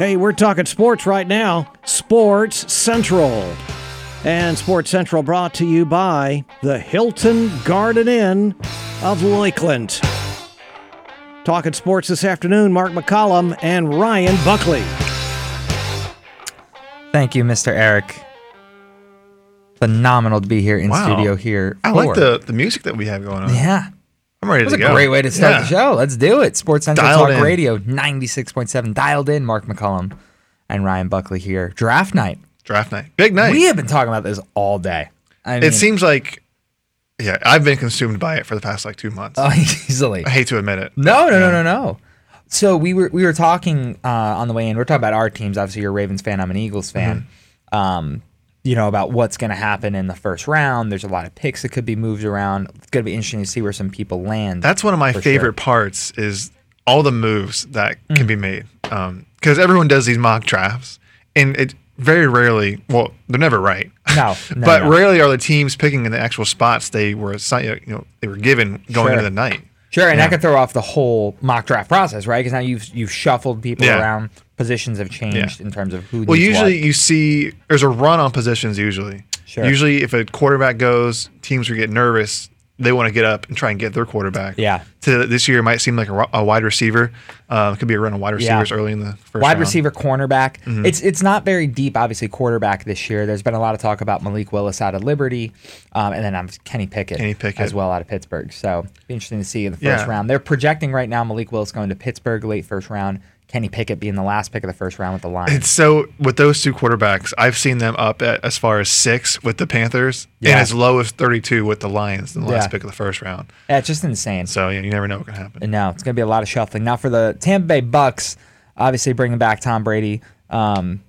Hey, we're talking sports right now. Sports Central. And Sports Central brought to you by the Hilton Garden Inn of Lakeland. Talking sports this afternoon, Mark McCollum and Ryan Buckley. Thank you, Mr. Eric. Phenomenal to be here in Wow. studio here. I like the, the music that we have going on. Yeah. I'm ready was to a great way to start Yeah. the show. Let's do it. Sports Central Dialed Talk in. Radio 96.7. Dialed in. Mark McCollum and Ryan Buckley here. Draft night. Draft night. Big night. We have been talking about this all day. I mean, it seems like, yeah, I've been consumed by it for the past like two months. oh, easily. I hate to admit it. No, no, no, no, no. So we were we were talking uh, on the way in. We're talking about our teams. Obviously, you're a Ravens fan. I'm an Eagles fan. Mm-hmm. Um, you know about what's going to happen in the first round. There's a lot of picks that could be moved around. It's going to be interesting to see where some people land. That's one of my favorite sure. parts is all the moves that Mm. can be made. Because everyone does these mock drafts, and it very rarely, well, they're never right. No, no, but no. rarely are the teams picking in the actual spots they were assi- you know they were given going Sure. into the night. Sure, and Yeah. that could throw off the whole mock draft process, right? Because now you've you've shuffled people Yeah. around. Positions have changed Yeah. in terms of who. Well, usually what. you see there's a run on positions. Usually, Sure. usually if a quarterback goes, teams are getting nervous. They want to get up and try and get their quarterback. Yeah. To this year, it might seem like a, a wide receiver. Uh, it could be a run of wide Yeah. receivers early in the first wide round. receiver, cornerback. Mm-hmm. It's it's not very deep, obviously. Quarterback this year. There's been a lot of talk about Malik Willis out of Liberty, um, and then um, Kenny Pickett, Kenny Pickett. as well out of Pittsburgh. So interesting to see in the first Yeah. round. They're projecting right now Malik Willis going to Pittsburgh late first round. Kenny Pickett being the last pick of the first round with the Lions. It's so with those two quarterbacks, I've seen them up at as far as six with the Panthers Yeah. and as low as 32 with the Lions in the last Yeah. pick of the first round. Yeah, it's just insane. So yeah, you never know what can happen. And now it's going to be a lot of shuffling. Now for the Tampa Bay Bucks, obviously bringing back Tom Brady. Um,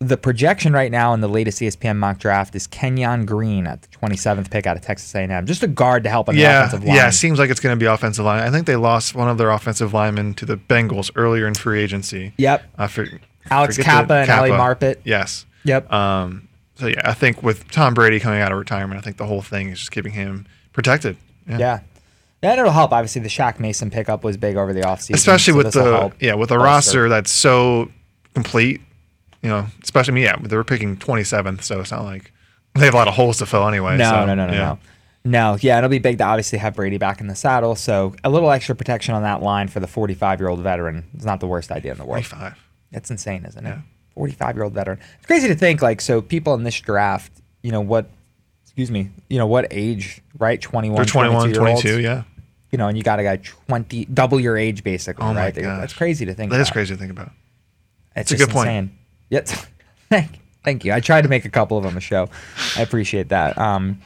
the projection right now in the latest ESPN mock draft is Kenyon Green at the 27th pick out of Texas A&M, just a guard to help on the offensive line. yeah. It seems like it's going to be offensive line. I think they lost one of their offensive linemen to the Bengals earlier in free agency. Yep. I for, Alex Cappa and Ali Marpet. Yes. Yep. Um. So yeah, I think with Tom Brady coming out of retirement, I think the whole thing is just keeping him protected. Yeah. yeah. Yeah, and it'll help. Obviously, the Shaq Mason pickup was big over the offseason. Especially so with the yeah with a roster that's so complete. You know, especially I mean, yeah, they were picking 27th, so it's not like they have a lot of holes to fill anyway. No, so, no, no, no, yeah. no. No, yeah, it'll be big to obviously have Brady back in the saddle. So a little extra protection on that line for the 45 year old veteran is not the worst idea in the world. 25. That's insane, isn't it? Yeah. 45 year old veteran. It's crazy to think, like, so people in this draft, you know, what, excuse me, you know, what age, right? 21, They're 21, 22, 22, yeah. You know, and you got a guy 20, double your age basically, Oh my right? gosh. That's crazy to think about. That is crazy to think about. It's a just good point. Yep. thank, thank you. I tried to make a couple of them a show. I appreciate that. Um,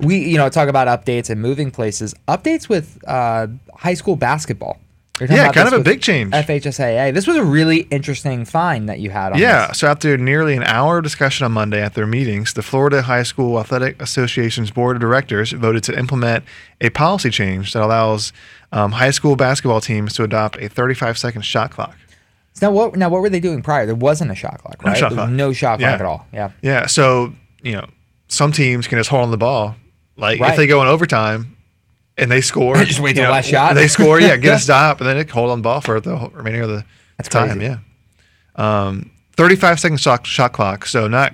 we, you know, talk about updates and moving places. Updates with uh, high school basketball. Yeah, kind of a big change. FHSAA. This was a really interesting find that you had on Yeah, this. so after nearly an hour of discussion on Monday at their meetings, the Florida High School Athletic Association's board of directors voted to implement a policy change that allows um, high school basketball teams to adopt a 35 second shot clock. Now what? Now what were they doing prior? There wasn't a shot clock, No right? shot There was clock. no shot Yeah. clock at all. Yeah. Yeah, so you know, some teams can just hold on the ball. Like Right. if they go in overtime and they score, Just wait till know, last shot. They score, yeah, get a stop, and then they hold on the ball for the remaining of the That's time. crazy. Yeah, um, thirty-five second shot shot clock, so not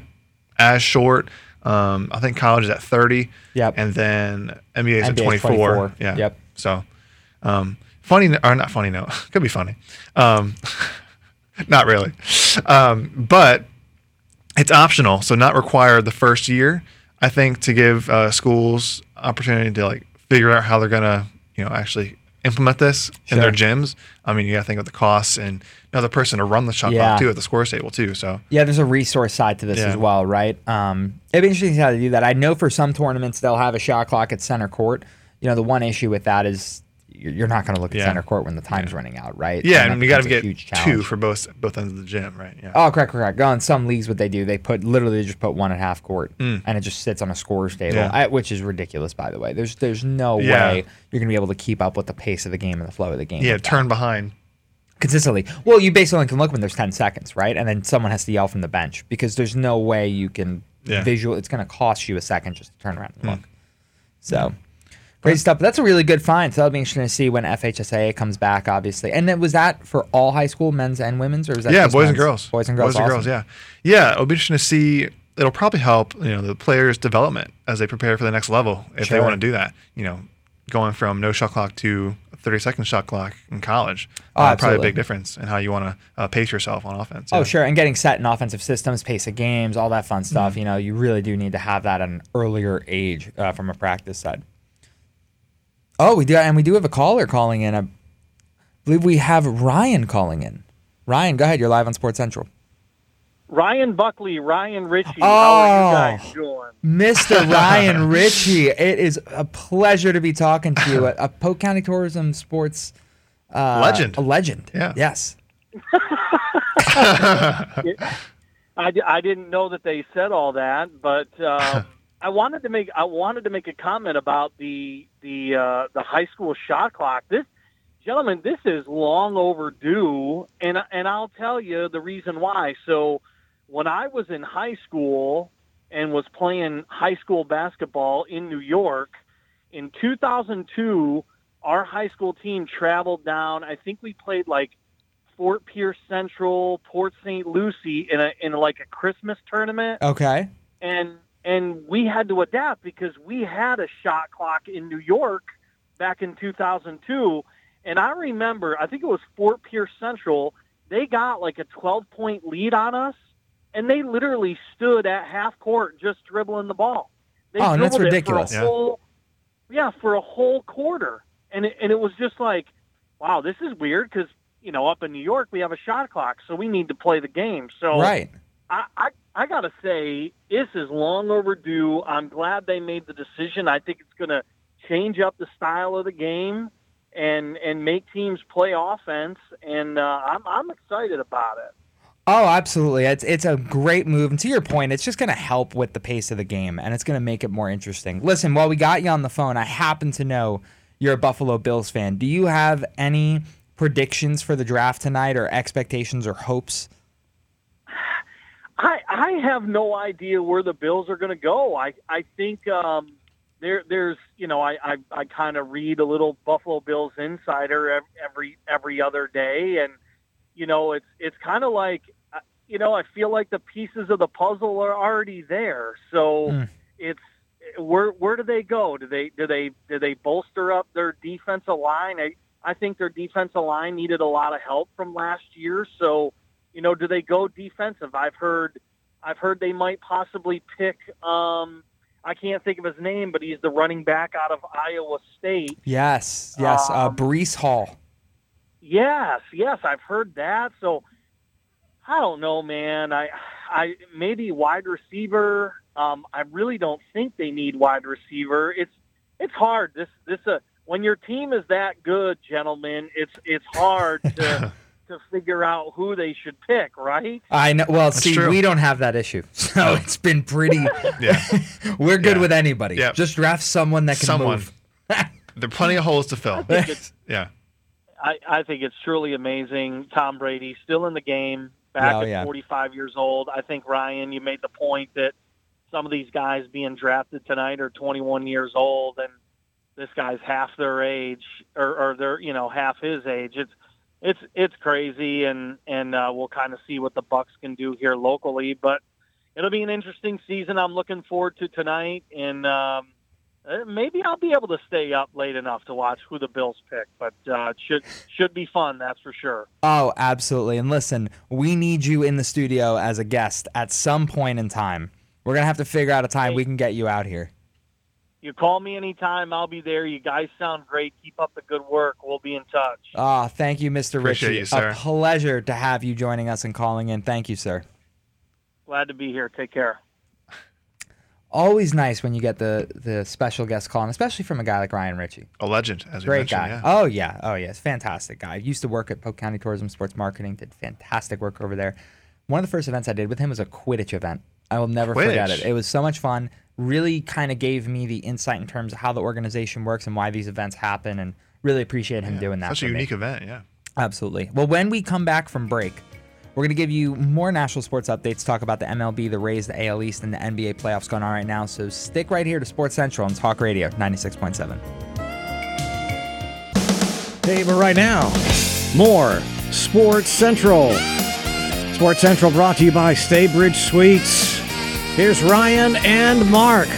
as short. Um, I think college is at thirty. Yep. and then NBA is at NBA is twenty-four. 24. Yeah. Yep. So, um, funny or not funny? No, could be funny. Um, not really, um, but it's optional, so not required the first year. I think to give uh, schools opportunity to like figure out how they're gonna, you know, actually implement this in their gyms. I mean, you got to think of the costs and another person to run the shot Yeah. clock too at the score table too. So Yeah, there's a resource side to this Yeah. as well, right? Um, it'd be interesting to see how they do that. I know for some tournaments they'll have a shot clock at center court. You know, the one issue with that is you're not going to look at Yeah. center court when the time's running out, right? yeah, that and you got to get huge two challenge. for both both ends of the gym, right? Yeah. Oh, correct, correct. Go in some leagues, what they do, they put literally they just put one at half court, Mm. and it just sits on a scorer's table, Yeah. Which is ridiculous, by the way. There's there's no Yeah. way you're gonna be able to keep up with the pace of the game and the flow of the game. yeah, that. turn behind. consistently. Well, you basically can look when there's 10 seconds, right? And then someone has to yell from the bench because there's no way you can Yeah. visual. It's going to cost you a second just to turn around and look. So Crazy stuff. But that's a really good find. So that'll be interesting to see when FHSAA comes back, obviously. And then was that for all high school, men's and women's, or was that yeah, just boys and girls. Boys and girls. Boys and girls. Yeah, yeah. It'll be interesting to see. It'll probably help you know the players' development as they prepare for the next level if Sure. they want to do that. You know, going from no shot clock to 30 second shot clock in college. Oh, uh, probably a big difference in how you want to uh, pace yourself on offense. Oh, sure. And getting set in offensive systems, pace of games, all that fun Mm-hmm. stuff. You know, you really do need to have that at an earlier age uh, from a practice side. Oh, we do. And we do have a caller calling in. I believe we have Ryan calling in. Ryan, go ahead. You're live on Sports Central. Ryan Buckley, Ryan Ritchie. Oh. How are you guys doing? Mr. Ryan Ritchie, it is a pleasure to be talking to you. A, a Polk County Tourism Sports uh, Legend. A legend. Yeah. Yes. I, I didn't know that they said all that, but um, I wanted to make I wanted to make a comment about the the uh, the high school shot clock. This gentlemen, this is long overdue, and and I'll tell you the reason why. So, when I was in high school and was playing high school basketball in New York in 2002, our high school team traveled down. I think we played like Fort Pierce Central, Port St. Lucie in a in like a Christmas tournament Okay. and and we had to adapt because we had a shot clock in New York back in 2002 and I remember I think it was Fort Pierce Central they got like a 12 point lead on us and they literally stood at half court just dribbling the ball they Oh, that's ridiculous. for a Yeah. yeah for a whole quarter and it, and it was just like wow this is weird cuz you know up in New York we have a shot clock so we need to play the game so Right. I, I, I got to say, this is long overdue. I'm glad they made the decision. I think it's going to change up the style of the game and and make teams play offense. And uh, I'm I'm excited about it. Oh, absolutely. It's it's a great move. And to your point, it's just going to help with the pace of the game and it's going to make it more interesting. Listen, while we got you on the phone, I happen to know you're a Buffalo Bills fan. Do you have any predictions for the draft tonight or expectations or hopes? I I have no idea where the Bills are going to go. I I think um, there there's you know I I, I kind of read a little Buffalo Bills insider every every other day, and you know it's it's kind of like uh, you know I feel like the pieces of the puzzle are already there. So Hmm. it's where where do they go? Do they do they do they bolster up their defensive line? I I think their defensive line needed a lot of help from last year. So you know, do they go defensive? I've heard, I've heard they might possibly pick. Um, I can't think of his name, but he's the running back out of Iowa State. Yes, yes. uh, Um, Breece Hall. Yes, yes, I've heard that. So I don't know, man. I, I maybe wide receiver. Um, I really don't think they need wide receiver. It's it's hard. This this uh, when your team is that good, gentlemen. It's it's hard to to figure out who they should pick, right? I know. Well, see, true. we don't have that issue, so it's been pretty. Yeah. We're good Yeah. with anybody. Yeah. Just draft someone that can Someone. move. There are plenty of holes to fill. it's- Yeah. I, I think it's truly amazing. Tom Brady still in the game, back Oh, at yeah. 45 years old. I think Ryan, you made the point that some of these guys being drafted tonight are 21 years old, and this guy's half their age, or, or they're you know half his age. It's it's it's crazy, and and uh, we'll kind of see what the Bucks can do here locally, but it'll be an interesting season. I'm looking forward to tonight, and. Um, uh, maybe I'll be able to stay up late enough to watch who the Bills pick, but uh, it should should be fun, that's for sure. Oh, absolutely. And listen, we need you in the studio as a guest at some point in time. We're gonna have to figure out a time we can get you out here. You call me anytime, I'll be there. You guys sound great. Keep up the good work. We'll be in touch. Ah, thank you, Mr. Appreciate Ritchie. you, sir. A pleasure to have you joining us and calling in. Thank you, sir. Glad to be here. Take care. Always nice when you get the the special guest call, and especially from a guy like Ryan Ritchie. A legend, as we Great mentioned. guy. Yeah. Oh yeah. Oh yeah. It's fantastic guy. Used to work at Polk County Tourism Sports Marketing. Did fantastic work over there. One of the first events I did with him was a Quidditch event. I will never forget it. It was so much fun. Really kind of gave me the insight in terms of how the organization works and why these events happen, and really appreciate him doing that. Such for a me. unique event. Yeah. Absolutely. Well, when we come back from break, we're going to give you more national sports updates, talk about the MLB, the Rays, the AL East, and the NBA playoffs going on right now. So stick right here to Sports Central and Talk Radio 96.7. Hey, but right now, more Sports Central. Sports Central brought to you by Staybridge Suites. Here's Ryan and Mark.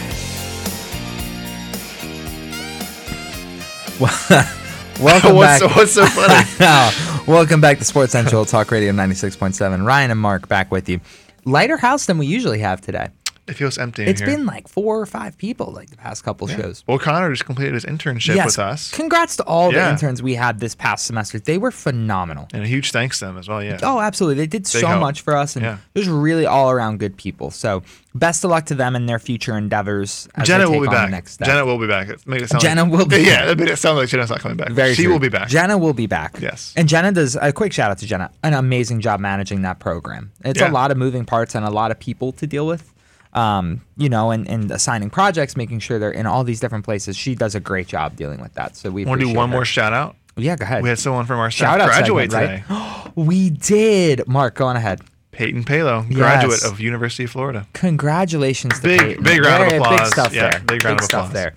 Welcome what's, back. so, what's so funny? Welcome back to Sports Central Talk Radio 96.7. Ryan and Mark back with you. Lighter house than we usually have today. It feels empty in It's here. been like four or five people like the past couple shows. well, Connor just completed his internship yes. with us, Congrats to all Yeah. the interns we had this past semester. They were phenomenal. and a huge thanks to them as well. Yeah. Oh, absolutely. They did so help. much for us and Yeah. there's really all around good people. So best of luck to them in their future endeavors. Jenna will be back. Next step. Jenna will be back. It made it sound Jenna like, will be Yeah, it made it sound like Jenna's not coming back. Very she true. will be back. Jenna will be back. Yes. And Jenna does a quick shout out to Jenna. An amazing job managing that program. It's a lot of moving parts and a lot of people to deal with. Um, you know, and, and assigning projects, making sure they're in all these different places. She does a great job dealing with that. So we Want to do one her. more shout out? Yeah, go ahead. We had someone from our staff Shout out graduate segment, today. right? we did. Mark, go on ahead. Peyton Palo, graduate Yes. of University of Florida. Congratulations to Big- Peyton. big round of Very- Big applause. stuff Yeah, there. big round of stuff applause. there.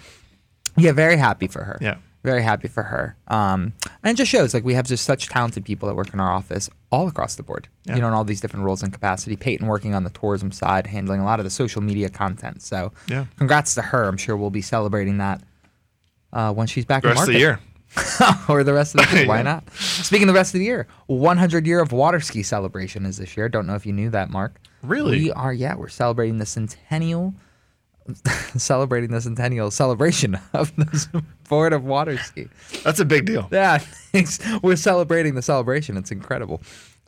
Yeah, very happy for her. Yeah. Very happy for her. Um, and it just shows like we have just such talented people that work in our office all across the board. Yeah. You know, in all these different roles and capacity. Peyton working on the tourism side, handling a lot of the social media content. So, Yeah. congrats to her. I'm sure we'll be celebrating that uh, when she's back The in rest of the year. or the rest of the year. Why Yeah. not? Speaking of the rest of the year, 100 year of water ski celebration is this year. Don't know if you knew that, Mark. Really? We are. Yeah, we're celebrating the centennial, celebrating the centennial celebration of the sport of water ski. That's a big deal. Yeah, thanks. we're celebrating the celebration. It's incredible.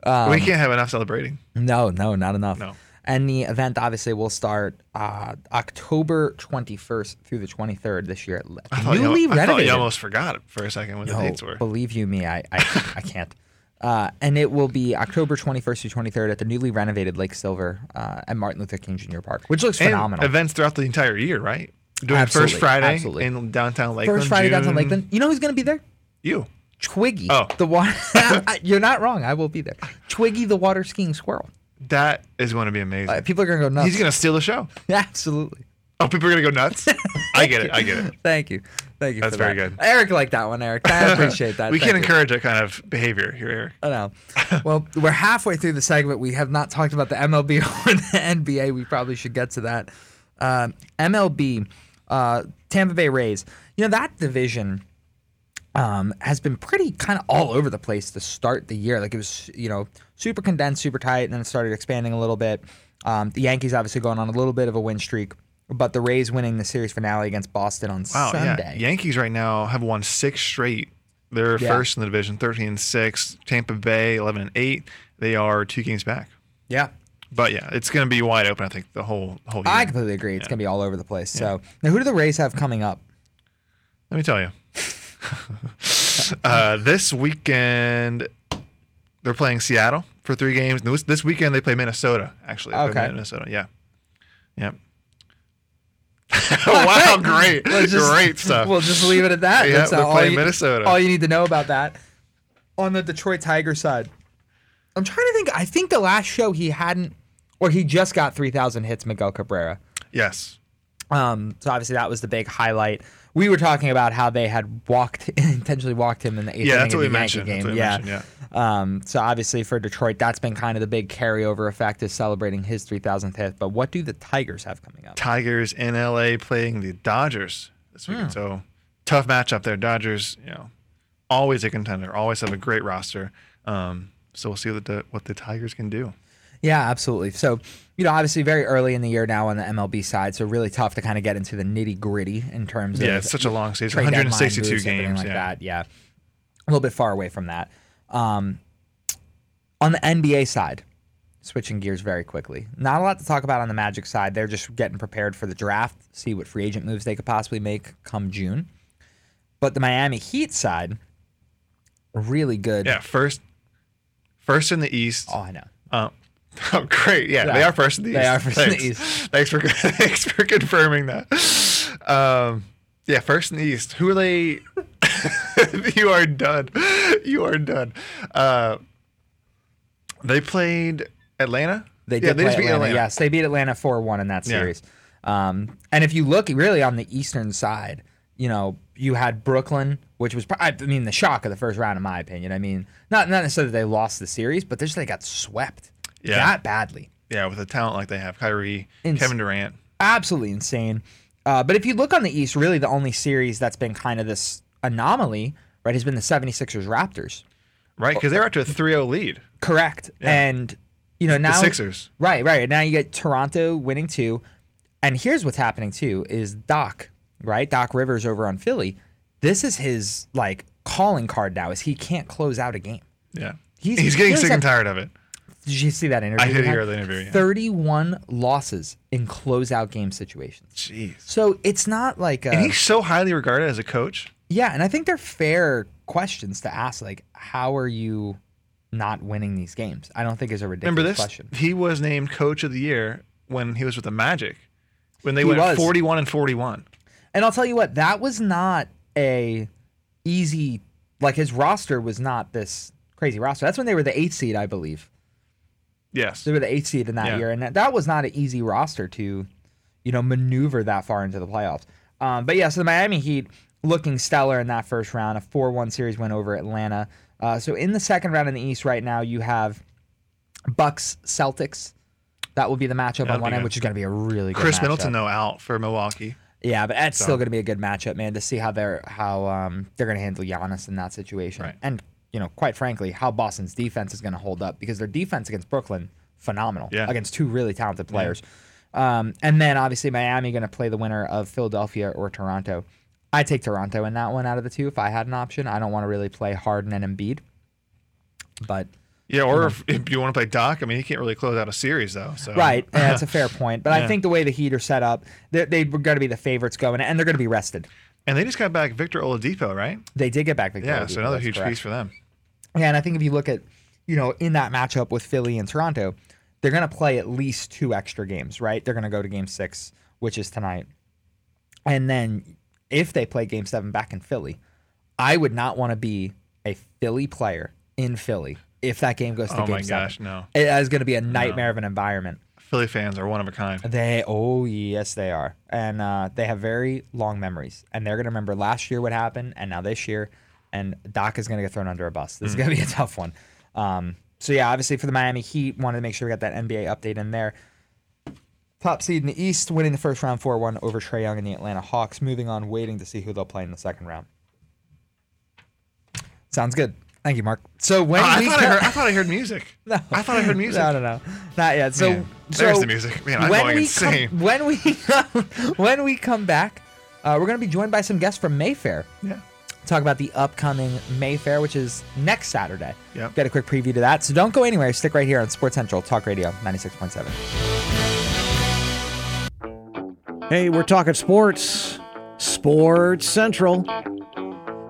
Um, we can't have enough celebrating. no, no, not enough. No. And the event obviously will start uh, October 21st through the 23rd this year. At I thought, Newly you, I thought you almost forgot for a second when the dates were. believe you me, I I, I can't. Uh, and it will be October 21st to 23rd at the newly renovated Lake Silver uh, at Martin Luther King Jr. Park, which looks And phenomenal. events throughout the entire year, right? Doing Absolutely, first Friday absolutely. in downtown Lakeland. First Friday downtown Lakeland. You know who's going to be there? You. Twiggy. Oh. The water. You're not wrong. I will be there. Twiggy, the water skiing squirrel. That is going to be amazing. Uh, people are going to go nuts. He's going to steal the show. Absolutely. Oh, people are going to go nuts? I get it. I get it. Thank you. Thank you. That's very that. good. Eric liked that one, Eric. I appreciate that. we Thank can you. encourage that kind of behavior here, Eric. I know. Well, we're halfway through the segment. We have not talked about the MLB or the NBA. We probably should get to that. Um MLB, uh, Tampa Bay Rays. You know that division um, has been pretty kind of all over the place to start the year. Like it was, you know, super condensed, super tight, and then it started expanding a little bit. Um, the Yankees obviously going on a little bit of a win streak, but the Rays winning the series finale against Boston on Wow, Sunday. yeah. Yankees right now have won six straight. They're Yeah. first in the division, 13 and 6. Tampa Bay, 11 and 8. They are two games back. yeah. But yeah, it's going to be wide open, I think, the whole whole year. I completely agree. It's gonna be all over the place. So now, who do the Rays have coming up? Let me tell you. uh, this weekend, they're playing Seattle for three games. This, this weekend, they play Minnesota, actually. Okay. Minnesota, yeah. Yep. wow, great. Just- great stuff. We'll just leave it at that. Yeah, That's we're all playing you, Minnesota. All you need to know about that. On the Detroit Tigers side, I'm trying to think. I think the last show he hadn't, or he just got 3,000 hits. Miguel Cabrera. yes. Um, so obviously that was the big highlight. We were talking about how they had walked intentionally walked him in the eighth Yeah, inning that's of what the we mentioned. That's game. what we yeah. mentioned, Um, so obviously for Detroit, that's been kind of the big carryover effect is celebrating his 3,000th hit. But what do the Tigers have coming up? Tigers in LA playing the Dodgers this Hmm. weekend. So tough matchup there. Dodgers, you know, always a contender, always have a great roster. Um, so we'll see what the what the Tigers can do. Yeah, absolutely. So, you know, obviously very early in the year now on the MLB side, so really tough to kind of get into the nitty gritty in terms of Yeah, it's such a long season. trade deadline 162 moves, games. like yeah. that. Yeah, a little bit far away from that. Um, on the NBA side, switching gears very quickly, not a lot to talk about on the Magic side. They're just getting prepared for the draft, see what free agent moves they could possibly make come June. But the Miami Heat side, really good. Yeah, first first in the East. Oh, I know. Uh, oh, great. Yeah, they are first in the East. they are first in the Thanks. East. Thanks for thanks for confirming that. Um, yeah, first in the East. Who are they? you are done. You are done. Uh, they played Atlanta. They yeah, did play just beat Atlanta. Yes, they beat Atlanta 4 1 in that Yeah. series. Um, and if you look really on the Eastern side, you know, you had Brooklyn which was, I mean, the shock of the first round, in my opinion. I mean, not not necessarily that they lost the series, but they just they got swept Yeah. that badly. Yeah, with a talent like they have, Kyrie, Ins- Kevin Durant. absolutely insane. Uh, but if you look on the East, really the only series that's been kind of this anomaly, right, has been the 76ers Raptors. Right, because they're up to a 3-0 lead. Correct. Yeah. And, you know, now. the Sixers. Right, right. Now you get Toronto winning two. And here's what's happening too is Doc, right? Doc Rivers over on Philly. This is his like calling card now is he can't close out a game. Yeah. He's- He's, getting sick and tired of it. Did you see that interview? I did hear the interview, yeah. 31 losses in closeout game situations. Jeez. So it's not like a, And he's so highly regarded as a coach. Yeah, and I think they're fair questions to ask. Like, how are you not winning these games? I don't think is a ridiculous Remember this? question. He was named coach of the year when he was with the Magic. When they He went was. 41 and 41. And I'll tell you what, that was not a easy. Like his roster was not this crazy roster. That's when they were the eighth seed, I believe. Yes. They were the eighth seed in that Yeah. year, and that, that was not an easy roster to, you know, maneuver that far into the playoffs. Um, but yeah, so the Miami Heat looking stellar in that first round, a four-one series win over Atlanta. Uh, so in the second round in the East right now, you have Bucks Celtics. That will be the matchup That'll on one end, good. which is going to be a really good Chris matchup. Middleton, though, out for Milwaukee. Yeah, but that's So- still going to be a good matchup, man, to see how they're how um, they're going to handle Giannis in that situation, Right. and you know, quite frankly, how Boston's defense is going to hold up because their defense against Brooklyn phenomenal Yeah. against two really talented players, um, and then obviously Miami going to play the winner of Philadelphia or Toronto. I take Toronto in that one out of the two if I had an option. I don't want to really play Harden and Embiid, but Yeah, or if, if you want to play Doc, I mean, he can't really close out a series, though. So Right, and that's a fair point. But I think the way the Heat are set up, they're, they're going to be the favorites going, and they're going to be rested. And they just got back Victor Oladipo, right? They did get back Victor Yeah, Oladipo, so another huge correct. piece for them. Yeah, and I think if you look at, you know, in that matchup with Philly and Toronto, they're going to play at least two extra games, right? They're going to go to game six, which is tonight. And then if they play game seven back in Philly, I would not want to be a Philly player in Philly if that game goes to Oh game my seven. gosh, no. It is going to be a nightmare of an environment. Philly fans are one of a kind. They, oh yes, they are, and uh, they have very long memories, and they're gonna remember last year what happened, and now this year, and Doc is gonna get thrown under a bus. This is gonna be a tough one. Um, so yeah, obviously for the Miami Heat, wanted to make sure we got that NBA update in there. Top seed in the East, winning the first round 4-1 over Trae Young and the Atlanta Hawks. Moving on, waiting to see who they'll play in the second round. Sounds good. Thank you, Mark. So when Oh, I, we thought I, co- heard, I thought I heard music. no. I thought I heard music. No, no, no, not yet. So, Man, so there's the music. Man, I'm when going we insane. Come, when we when we come back, uh, we're going to be joined by some guests from Mayfair. Yeah. Talk about the upcoming Mayfair, which is next Saturday. Yep. Get a quick preview to that. So don't go anywhere. Stick right here on Sports Central Talk Radio 96.7. Hey, we're talking sports. Sports Central.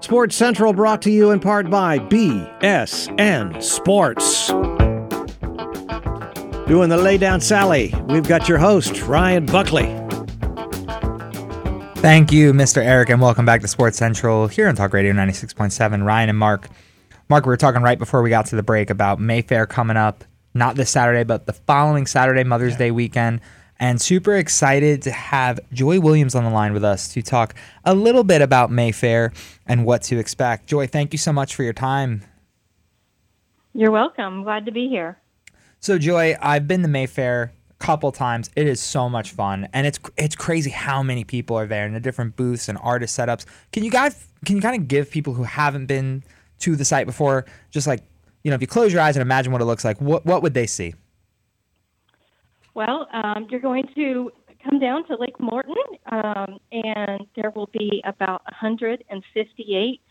Sports Central brought to you in part by BSN Sports. Doing the laydown Sally, we've got your host, Ryan Buckley. Thank you, Mr. Eric, and welcome back to Sports Central here on Talk Radio 96.7. Ryan and Mark. Mark, we were talking right before we got to the break about Mayfair coming up, not this Saturday, but the following Saturday, Mother's Day weekend. And super excited to have Joy Williams on the line with us to talk a little bit about Mayfair and what to expect. Joy, thank you so much for your time. You're welcome. Glad to be here. So, Joy, I've been to Mayfair a couple times. It is so much fun, and it's it's crazy how many people are there in the different booths and artist setups. Can you guys can you kind of give people who haven't been to the site before, just like you know, if you close your eyes and imagine what it looks like, what what would they see? Well, um, you're going to come down to Lake Morton, um, and there will be about 158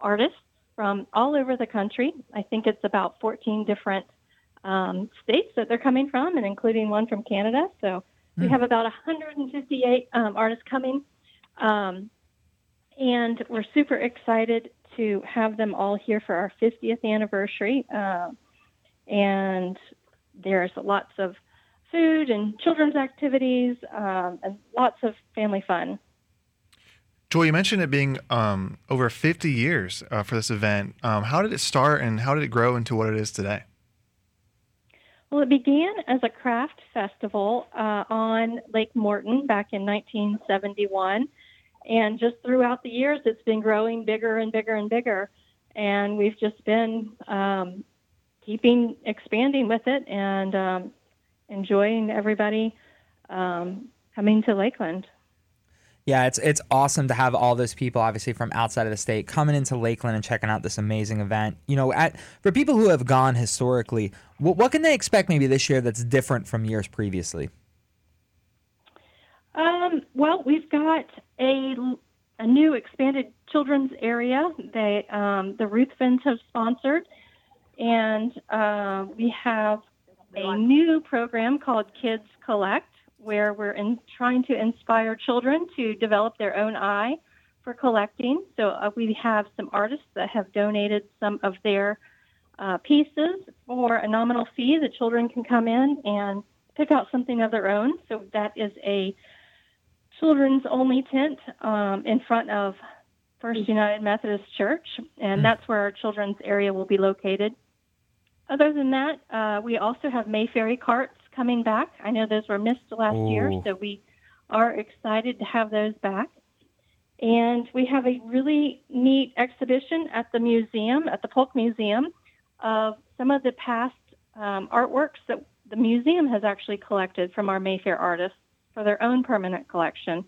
artists from all over the country. I think it's about 14 different um, states that they're coming from, and including one from Canada. So we have about 158 um, artists coming, um, and we're super excited to have them all here for our 50th anniversary. Uh, and there's lots of food and children's activities um, and lots of family fun. Joel, you mentioned it being um, over 50 years uh, for this event. Um, how did it start and how did it grow into what it is today? Well, it began as a craft festival uh, on Lake Morton back in 1971, And just throughout the years, it's been growing bigger and bigger and bigger. And we've just been um, keeping expanding with it and um, enjoying everybody um, coming to Lakeland. Yeah, it's it's awesome to have all those people, obviously from outside of the state, coming into Lakeland and checking out this amazing event. You know, at for people who have gone historically, what, what can they expect maybe this year that's different from years previously? Um, well, we've got a, a new expanded children's area that um, the Ruthvens have sponsored, and uh, we have a new program called Kids Collect where we're in, trying to inspire children to develop their own eye for collecting. So uh, we have some artists that have donated some of their uh, pieces for a nominal fee. The children can come in and pick out something of their own. So that is a children's only tent um, in front of First United Methodist Church, and that's where our children's area will be located. Other than that, uh, we also have Mayfairy carts coming back. I know those were missed last Ooh. year, so we are excited to have those back. And we have a really neat exhibition at the museum, at the Polk Museum, of some of the past um, artworks that the museum has actually collected from our Mayfair artists for their own permanent collection.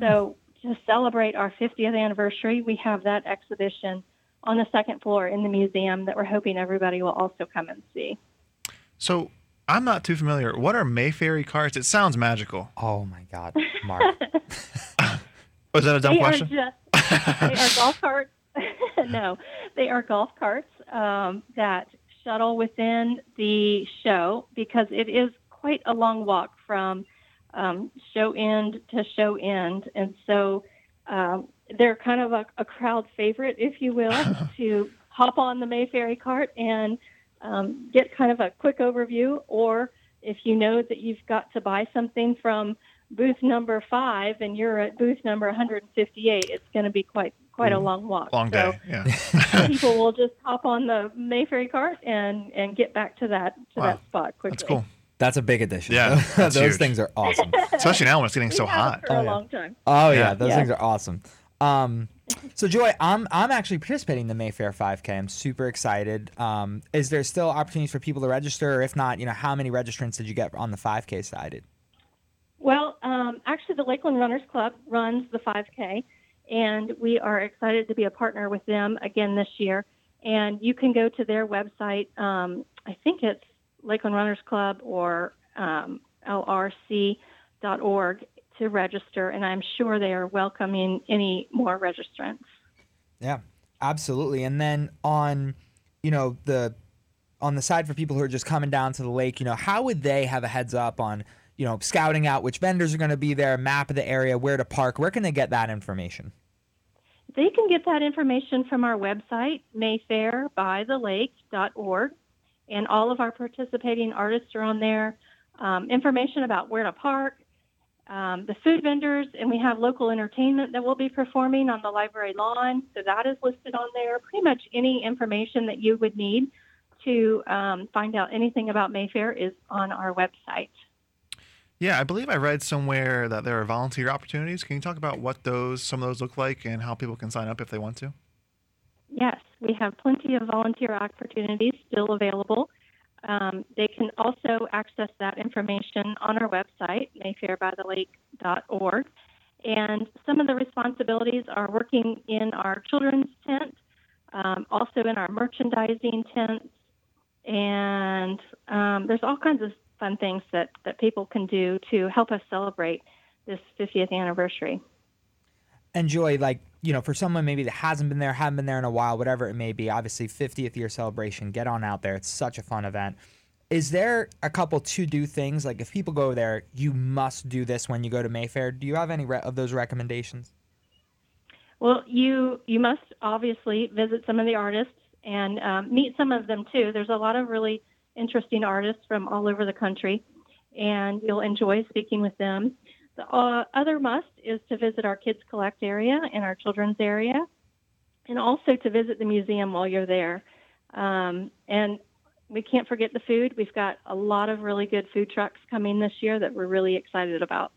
So to celebrate our 50th anniversary, we have that exhibition on the second floor in the museum that we're hoping everybody will also come and see. So I'm not too familiar. What are Mayfairy carts? It sounds magical. Oh my God, Mark. Was that a dumb they question? are just they are golf carts. no, they are golf carts um, that shuttle within the show because it is quite a long walk from um, show end to show end, and so um, they're kind of a, a crowd favorite, if you will, to hop on the Mayfairy cart and um, get kind of a quick overview, or if you know that you've got to buy something from booth number five and you're at booth number 158, it's going to be quite quite a long walk. Long So day. Yeah. people will just hop on the Mayfairy cart and and get back to that to Wow. that spot quickly. That's cool. That's a big addition. Yeah, those huge. things are awesome. Especially now when it's getting so We've had it hot. for Oh, a yeah. long time. Oh yeah, Yeah. those Yeah. things are awesome. Um, so Joy, I'm I'm actually participating in the Mayfair 5K. I'm super excited. Um, is there still opportunities for people to register? Or if not, you know, how many registrants did you get on the 5K side? Well, um, actually, the Lakeland Runners Club runs the 5K, and we are excited to be a partner with them again this year. And you can go to their website. Um, I think it's Lakeland Runners Club or um, lrc.org to register, and I'm sure they are welcoming any more registrants. Yeah, absolutely. And then on, you know, the on the side for people who are just coming down to the lake, you know, how would they have a heads up on, you know, scouting out which vendors are going to be there, map of the area, where to park? Where can they get that information? They can get that information from our website, mayfairbythelake.org, and all of our participating artists are on there. Um, information about where to park, um, the food vendors, and we have local entertainment that will be performing on the library lawn. So that is listed on there. Pretty much any information that you would need to um, find out anything about Mayfair is on our website. Yeah, I believe I read somewhere that there are volunteer opportunities. Can you talk about what those some of those look like and how people can sign up if they want to? Yes, we have plenty of volunteer opportunities still available. Um, they can also access that information on our website, mayfairbythelake.org. And some of the responsibilities are working in our children's tent, um, also in our merchandising tents, and um, there's all kinds of fun things that, that people can do to help us celebrate this 50th anniversary. And Joy, like, you know, for someone maybe that hasn't been there, haven't been there in a while, whatever it may be, obviously 50th year celebration, get on out there. It's such a fun event. Is there a couple to do things? Like, if people go there, you must do this when you go to Mayfair. Do you have any re- of those recommendations? Well, you you must obviously visit some of the artists and um, meet some of them too. There's a lot of really interesting artists from all over the country, and you'll enjoy speaking with them. The uh, other must is to visit our Kids Collect area and our children's area, and also to visit the museum while you're there. Um, and we can't forget the food. We've got a lot of really good food trucks coming this year that we're really excited about.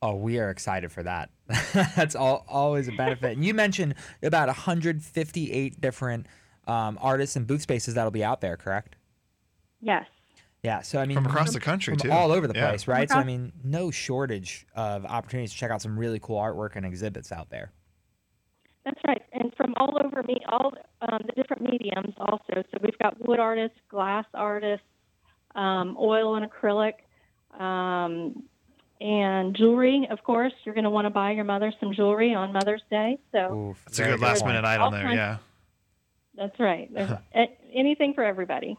Oh, we are excited for that. That's all always a benefit. And you mentioned about 158 different um, artists and booth spaces that'll be out there, correct? Yes. Yeah. So I mean, From across the country, from too. all over the Yeah. place, right? So I mean, no shortage of opportunities to check out some really cool artwork and exhibits out there. That's right, and from all over me, all um, the different mediums also. So we've got wood artists, glass artists, um, oil and acrylic, um, and jewelry. Of course, you're going to want to buy your mother some jewelry on Mother's Day. So Oof, It's a good last minute item there. Yeah. that's right. There's anything for everybody.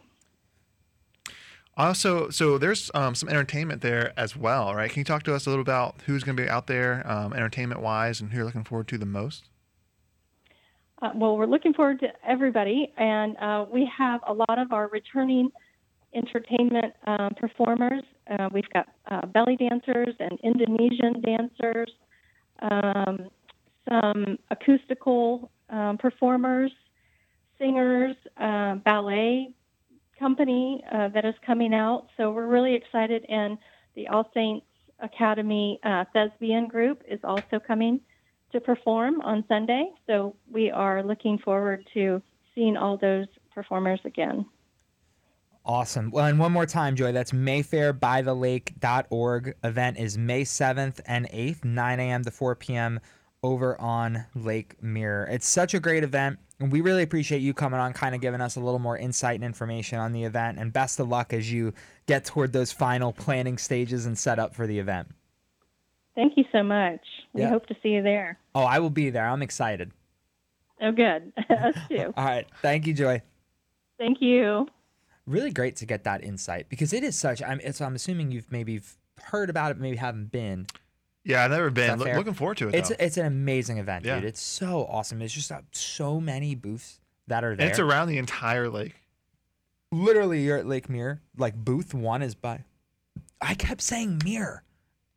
Also, so there's um, some entertainment there as well, right? Can you talk to us a little about who's going to be out there, um, entertainment wise, and who you're looking forward to the most? Uh, well, we're looking forward to everybody, and uh, we have a lot of our returning entertainment um, performers. Uh, we've got uh, belly dancers and Indonesian dancers, um, some acoustical um, performers, singers, uh, ballet company uh, that is coming out. So we're really excited, and the All Saints Academy uh, Thespian Group is also coming to perform on Sunday. So we are looking forward to seeing all those performers again. Awesome. Well, and one more time, Joy, that's mayfairbythelake.org. Event is May 7th and 8th, 9 a.m. to 4 p.m. over on Lake Mirror. It's such a great event. And we really appreciate you coming on, kind of giving us a little more insight and information on the event. And best of luck as you get toward those final planning stages and set up for the event. Thank you so much. We Yeah. hope to see you there. Oh, I will be there. I'm excited. Oh, good. Us too. All right. Thank you, Joy. Thank you. really great to get that insight because it is such. I'm. It's, I'm assuming you've maybe heard about it, maybe haven't been. Yeah, I've never been. Look, looking forward to it. It's though. it's an amazing event, Yeah. dude. It's so awesome. It's just uh, so many booths that are there. and it's around the entire lake. Literally, you're at Lake Mirror. Like booth one is by. I kept saying Mirror.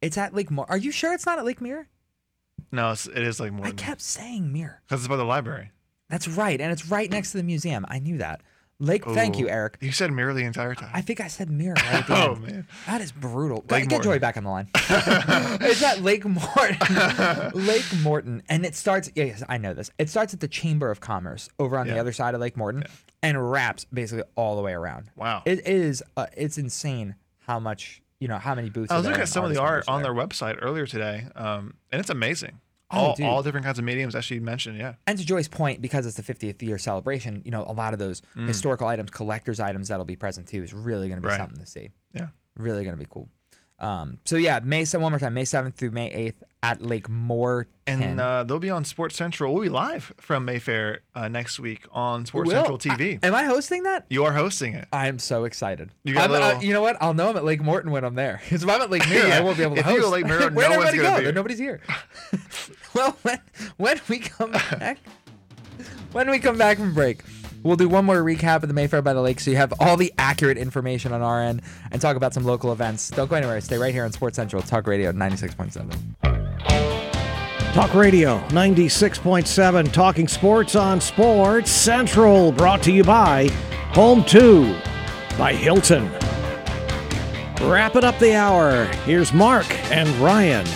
It's at Lake Mirror. Are you sure it's not at Lake Mirror? No, it's, it is like more I kept saying Mirror. because it's by the library. That's right, and it's right next to the museum. I knew that. Lake. Thank you, Eric. You said mirror the entire time. I think I said Mirror. Right oh man. That is brutal. Lake Get, get Morton. Joey back on the line. it's at Lake Morton. Lake Morton. And it starts, yes, I know this. It starts at the Chamber of Commerce over on the other side of Lake Morton and wraps basically all the way around. Wow. It is, uh, it's insane how much, you know, how many booths I was looking at some of the art on are their website earlier today, um, and it's amazing. Oh, all, dude. all different kinds of mediums, as she mentioned. Yeah. And to Joy's point, because it's the 50th year celebration, you know, a lot of those historical items, collector's items that'll be present too is really going to be Mm. Right. something to see. Yeah. Really going to be cool. Um, so yeah, May 7th, one more time, May 7th through May 8th at Lake Morton. And uh, they'll be on Sports Central. We'll be live from Mayfair uh, next week on Sports Will. Central TV. I- am I hosting that? you are hosting it. I'm so excited. You got uh, little- you know what? I'll know I'm at Lake Morton when I'm there. Because if I'm at Lake Mirror, Yeah. I won't be able to If you host. go to Lake Mirror, Where'd no one's everybody gonna go? Nobody's here. well, when, when we come back, when we come back from break, we'll do one more recap of the Mayfair by the Lake so you have all the accurate information on our end and talk about some local events. Don't go anywhere. Stay right here on Sports Central Talk Radio 96.7. Talk Radio 96.7, talking sports on Sports Central, brought to you by Home 2 by Hilton. Wrapping up the hour, here's Mark and Ryan.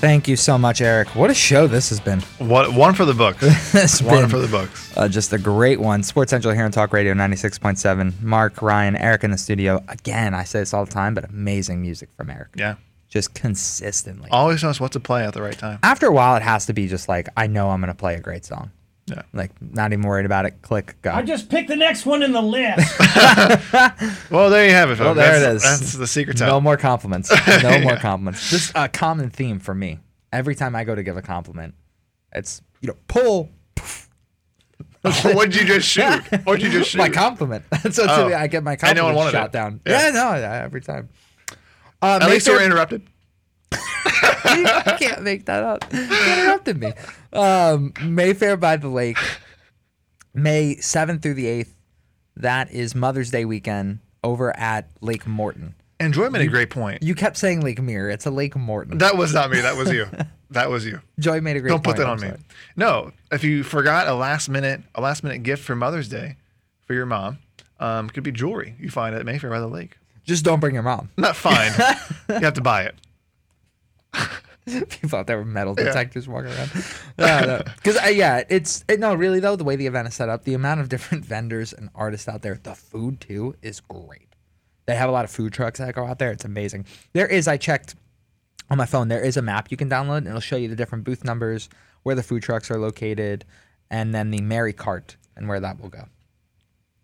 Thank you so much, Eric. What a show this has been. What one for the books? It's one for the books. Uh, just a great one. Sports Central here on Talk Radio 96.7. Mark, Ryan, Eric in the studio. Again, I say this all the time, but amazing music from Eric. Yeah. Just consistently. Always knows what to play at the right time. After a while, it has to be just like, I know I'm going to play a great song. Yeah. Like, not even worried about it. Click, go. I just picked the next one in the list. Well, there you have it, folks. Well, there that's, it is. That's the secret. no No more compliments. No more compliments. Just a common theme for me. Every time I go to give a compliment, it's, you know, pull What'd you just shoot? What'd you just shoot? my compliment. so Oh. I get my And no one compliment wanted shot it. down. Yeah. Yeah, no, yeah, every time. Uh, At least you Mayfair- were interrupted. You can't make that up. You interrupted me. Um, Mayfair by the Lake, May 7th through the 8th. That is Mother's Day weekend over at Lake Morton. And Joy made a great point. You kept saying Lake Mirror. It's a Lake Morton. That was not me. That was you. That was you. Joy made a great point. Don't put point, that I'm on me. sorry. No, if you forgot a last minute a last minute gift for Mother's Day for your mom, um, could be jewelry you find at Mayfair by the Lake. Just don't bring your mom. Not fine. you have to buy it. People out there with metal detectors walking around. Because uh, yeah, it's it, no really though. The way the event is set up, the amount of different vendors and artists out there, the food too is great. They have a lot of food trucks that go out there. It's amazing. There is I checked on my phone. There is a map you can download, and it'll show you the different booth numbers, where the food trucks are located, and then the Mary Cart and where that will go.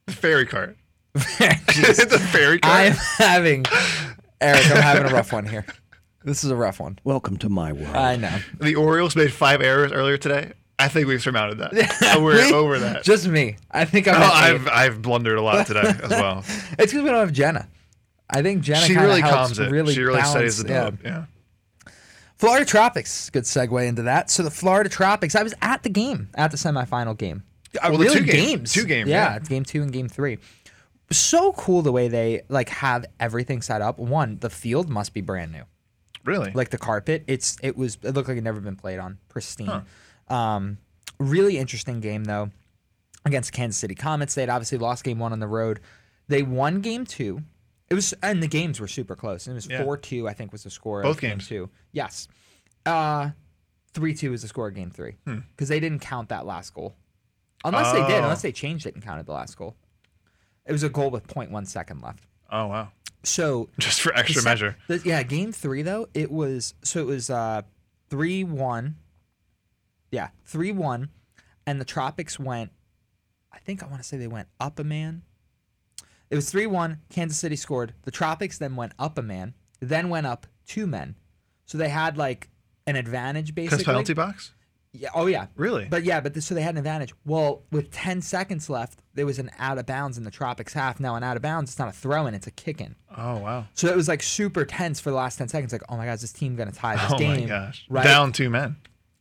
Fairy cart. it's a fairy cart. I'm having Eric. I'm having a rough one here. This is a rough one. Welcome to my world. I know. the Orioles made five errors earlier today. I think we've surmounted that. We're Me? over that. Just me. I think I'm. Oh, I've. I've blundered a lot today as well. It's because we don't have Jenna. I think Jenna. she really calms it. Really she really balance- studies the yeah. dub. Yeah. Florida Tropics. Good segue into that. So the Florida Tropics. I was at the game, at the semifinal game. Uh, Well, the really two games- games. two games, Yeah, yeah. game two and game three. So cool the way they like have everything set up. One, the field must be brand new. Really? like the carpet. It's it was it looked like it never been played on, pristine. Um, really interesting game though against Kansas City Comets. They had obviously lost game one on the road. They won game two. It was and the games were super close. It was Yeah. four two, I think, was the score. Both of game games. two. Yes. Uh three two is the score of game three Hmm. because they didn't count that last goal, unless they did. Oh. Unless they changed it and counted the last goal. It was a goal with 0.1 second left. Oh wow. So Just for extra measure. the- yeah, game three though it was so it was uh three one. Yeah, three one, and the Tropics went. I think I want to say they went up a man. It was three one. Kansas City scored. The Tropics then went up a man, then went up two men. So they had like an advantage basically. Because penalty box? Yeah. Oh yeah. Really? But yeah, but this, so they had an advantage. Well, with 10 seconds left, there was an out of bounds in the Tropics half. Now, an out of bounds, it's not a throw in, it's a kick in. Oh wow. So it was like super tense for the last 10 seconds. Like, oh my is this team going to tie this Oh game? my gosh. Right. Down two men.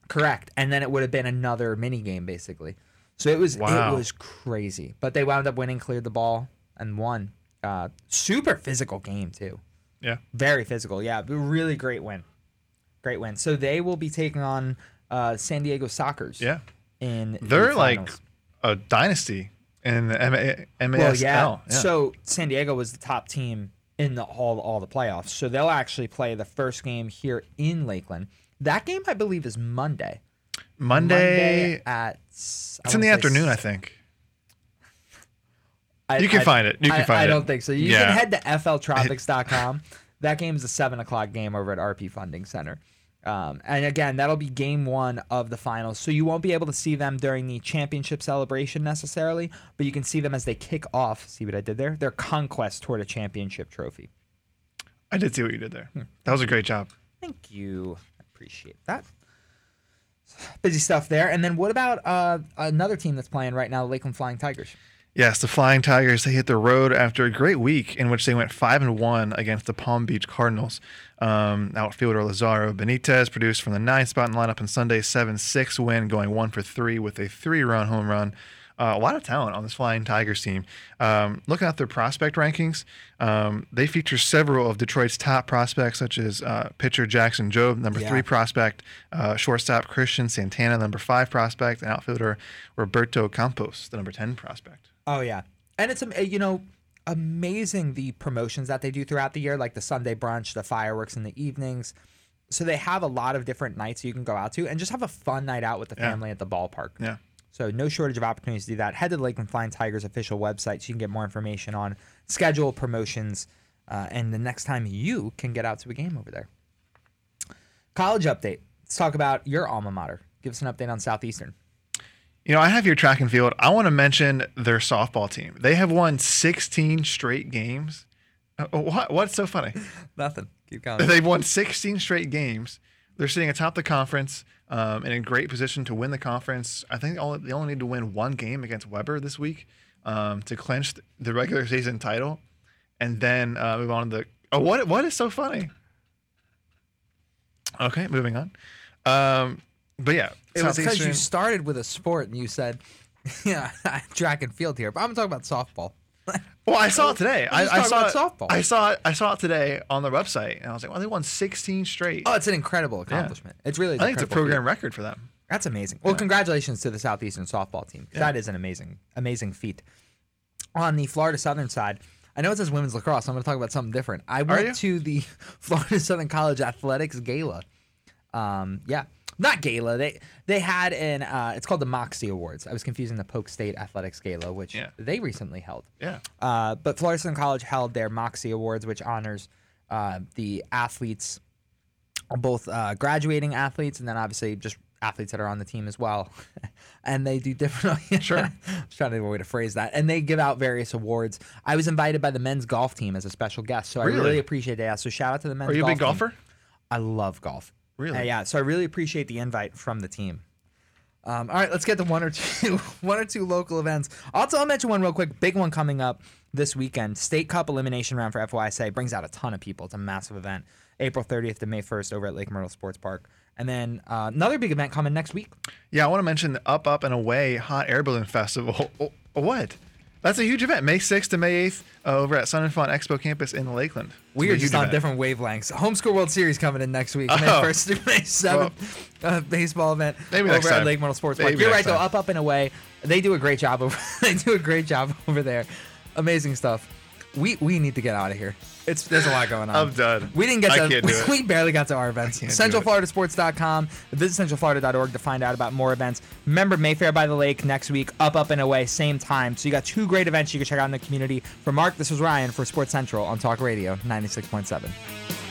Correct. And then it would have been another mini game, basically. So it was Wow. it was crazy. But they wound up winning, cleared the ball, and won. Uh, super physical game, too. Yeah. Very physical. Yeah. Really great win. Great win. So they will be taking on uh, San Diego Sockers. Yeah. In They're like a dynasty in the M- MASL. Well, yeah. yeah. So San Diego was the top team in the all all the playoffs. So they'll actually play the first game here in Lakeland. That game, I believe, is Monday. Monday, at it's in the afternoon, I think. I, You can I- find it. You can I, find I it. I don't think so. You Yeah. can head to fltropics.com. that game is a seven o'clock game over at RP Funding Center. Um, and again, that'll be game one of the finals. So you won't be able to see them during the championship celebration necessarily, but you can see them as they kick off. See what I did there? Their conquest toward a championship trophy. I did see what you did there. Hmm. That was a great job. Thank you. I appreciate that. Busy stuff there. And then what about uh, another team that's playing right now, the Lakeland Flying Tigers? Yes, the Flying Tigers they hit the road after a great week in which they went five and one against the Palm Beach Cardinals. Um, outfielder Lazaro Benitez produced from the ninth spot in the lineup in Sunday's seven six win, going one for three with a three run home run. Uh, a lot of talent on this Flying Tigers team. Um, looking at their prospect rankings, um, they feature several of Detroit's top prospects, such as uh, pitcher Jackson Jobe, number Yeah. three prospect, uh, shortstop Cristian Santana, number five prospect, and outfielder Roberto Campos, the number ten prospect. Oh yeah, and it's you know amazing the promotions that they do throughout the year, like the Sunday brunch, the fireworks in the evenings. So they have a lot of different nights you can go out to and just have a fun night out with the Yeah. family at the ballpark. Yeah. So no shortage of opportunities to do that. Head to the Lakeland Flying Tigers official website so you can get more information on schedule, promotions, uh, and the next time you can get out to a game over there. College update. Let's talk about your alma mater. Give us an update on Southeastern. You know, I have your track and field. I want to mention their softball team. They have won 16 straight games. Uh, What? What's so funny? Nothing. Keep going. They've won 16 straight games. They're sitting atop the conference um, and in great position to win the conference. I think they only, they only need to win one game against Webber this week um, to clinch the regular season title, and then uh, move on to the. Oh, what? What is so funny? Okay, moving on. Um, but yeah, It was because you started with a sport and you said, "Yeah, track and field here," but I'm talking about softball. Well, I saw it today. I, I saw it, softball. I saw it. I saw it today on the website, and I was like, "Well, they won 16 straight." Oh, it's an incredible accomplishment. It's really. I think it's a program record for them. That's amazing. Well, congratulations to the Southeastern softball team. Yeah. That is an amazing, amazing feat. On the Florida Southern side, I know it says women's lacrosse. I'm going to talk about something different. I you? went to the Florida Southern College Athletics Gala. Um, yeah, not gala. They they had an uh, it's called the Moxie Awards. I was confusing the Polk State Athletics Gala, which Yeah. they recently held. Yeah. Uh, but Florida Southern College held their Moxie Awards, which honors uh, the athletes, both uh, graduating athletes and then obviously just athletes that are on the team as well. and they do different. Sure. I was trying to think of a way to phrase that. And they give out various awards. I was invited by the men's golf team as a special guest, so I Really? really appreciate that. So shout out to the men's. Are you a big golf team. golfer? I love golf. Really? Uh, yeah. So I really appreciate the invite from the team. Um, all right, let's get to one or two, one or two local events. Also, I'll mention one real quick. Big one coming up this weekend. State Cup elimination round for FYSA brings out a ton of people. It's a massive event. April 30th to May 1st over at Lake Myrtle Sports Park, and then uh, another big event coming next week. Yeah, I want to mention the Up Up and Away Hot Air Balloon Festival. Oh, what? That's a huge event. May 6th to May 8th uh, over at Sun and Fun Expo Campus in Lakeland. We are just on event. different wavelengths. Homeschool World Series coming in next week. May Oh. 1st through May 7th. uh, baseball event Maybe over at time. Lake Myrtle Sports Park. You're right, next though. Up, up, and away. They do a great job over. they do a great job over there. Amazing stuff. We we need to get out of here. It's there's a lot going on. I'm done. We didn't get to. it. We barely got to our events. can't do it. CentralFloridaSports.com. Visit CentralFlorida.org to find out about more events. Remember Mayfair by the Lake next week. Up, up, and away, same time. So you got two great events you can check out in the community. For Mark, this was Ryan for Sports Central on Talk Radio 96.7.